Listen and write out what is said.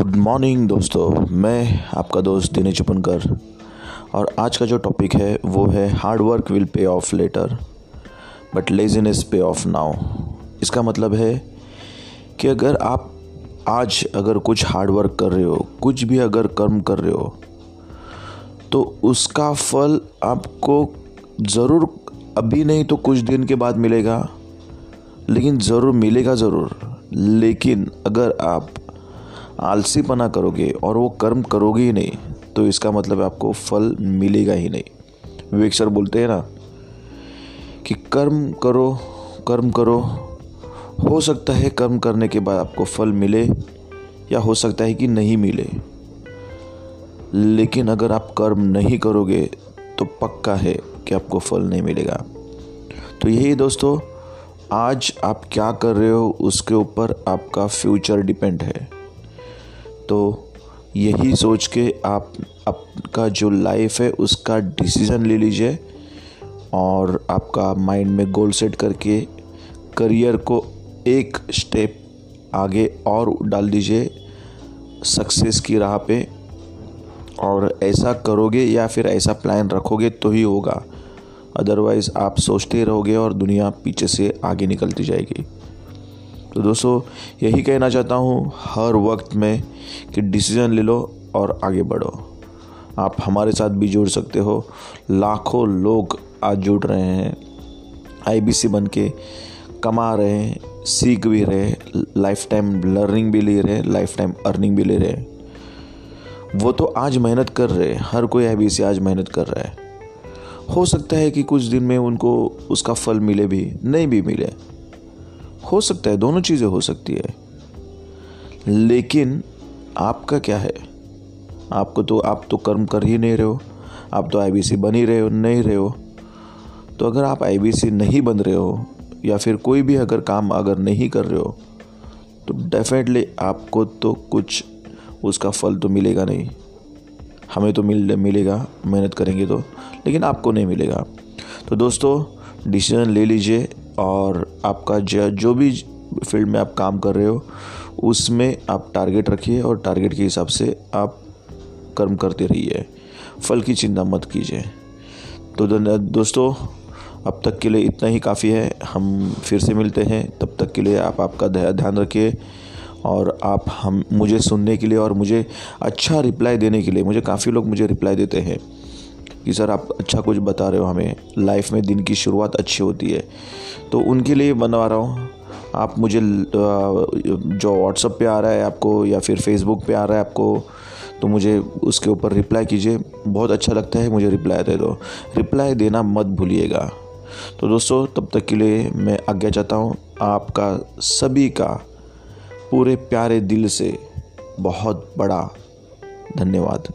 Good morning दोस्तों। मैं आपका दोस्त दिनेश चुपनकर। और आज का जो टॉपिक है, वो है hard work will pay off later but laziness pay off now इसका मतलब है कि अगर आप आज अगर कुछ हार्ड वर्क कर रहे हो, कुछ भी अगर कर्म कर रहे हो तो उसका फल आपको ज़रूर अभी नहीं तो कुछ दिन के बाद मिलेगा, लेकिन ज़रूर मिलेगा ज़रूर। लेकिन अगर आप आलसीपना करोगे और वो कर्म करोगे ही नहीं तो इसका मतलब आपको फल मिलेगा ही नहीं। विवेक सर बोलते हैं ना कि कर्म करो कर्म करो, हो सकता है कर्म करने के बाद आपको फल मिले या हो सकता है कि नहीं मिले। लेकिन अगर आप कर्म नहीं करोगे तो पक्का है कि आपको फल नहीं मिलेगा। तो यही दोस्तों, आज आप क्या कर रहे हो, उसके ऊपर आपका फ्यूचर डिपेंड है। तो यही सोच के आप आपका जो लाइफ है, उसका डिसीज़न ले लीजिए और आपका माइंड में गोल सेट करके करियर को एक स्टेप आगे और डाल दीजिए सक्सेस की राह पे। और ऐसा करोगे या फिर ऐसा प्लान रखोगे तो ही होगा। अदरवाइज़ आप सोचते रहोगे और दुनिया पीछे से आगे निकलती जाएगी। तो दोस्तों, यही कहना चाहता हूँ, हर वक्त में कि डिसीज़न ले लो और आगे बढ़ो। आप हमारे साथ भी जुड़ सकते हो। लाखों लोग आज जुड़ रहे हैं। आईबीसी बन के कमा रहे हैं, सीख भी रहे लाइफ टाइम लर्निंग भी ले रहे हैं लाइफ टाइम अर्निंग भी ले रहे हैं। वो तो आज मेहनत कर रहे हैं, हर कोई आई आज मेहनत कर रहा है। हो सकता है कि कुछ दिन में उनको उसका फल मिले भी, नहीं भी मिले। हो सकता है, दोनों चीज़ें हो सकती है। लेकिन आपका क्या है? आपको तो आप तो कर्म कर ही नहीं रहे हो, आप तो आईबीसी बन ही रहे हो, नहीं रहे हो। तो अगर आप आईबीसी नहीं बन रहे हो, या फिर कोई भी अगर काम अगर नहीं कर रहे हो तो डेफिनेटली आपको तो कुछ उसका फल तो मिलेगा नहीं। हमें तो मिल, मिलेगा, मेहनत करेंगे तो लेकिन आपको नहीं मिलेगा। तो दोस्तों डिसीज़न ले लीजिए और आपका जो जो भी फ़ील्ड में आप काम कर रहे हो, उसमें आप टारगेट रखिए और टारगेट के हिसाब से आप कर्म करते रहिए। फल की चिंता मत कीजिए। तो दोस्तों, अब तक के लिए इतना ही काफ़ी है। हम फिर से मिलते हैं। तब तक के लिए आप, आपका ध्यान रखिए और आप हम, मुझे सुनने के लिए और मुझे अच्छा रिप्लाई देने के लिए, मुझे काफ़ी लोग मुझे रिप्लाई देते हैं। कि सर आप अच्छा कुछ बता रहे हो हमें। लाइफ में दिन की शुरुआत अच्छी होती है। तो उनके लिए बनवा रहा हूँ। आप मुझे जो व्हाट्सअप पे आ रहा है आपको या फिर फेसबुक पे आ रहा है आपको तो मुझे उसके ऊपर रिप्लाई कीजिए। बहुत अच्छा लगता है, मुझे रिप्लाई दे दो। रिप्लाई देना मत भूलिएगा। तो दोस्तों, तब तक के लिए मैं आज्ञा चाहता हूँ, आपका सभी का पूरे प्यारे दिल से बहुत बड़ा धन्यवाद।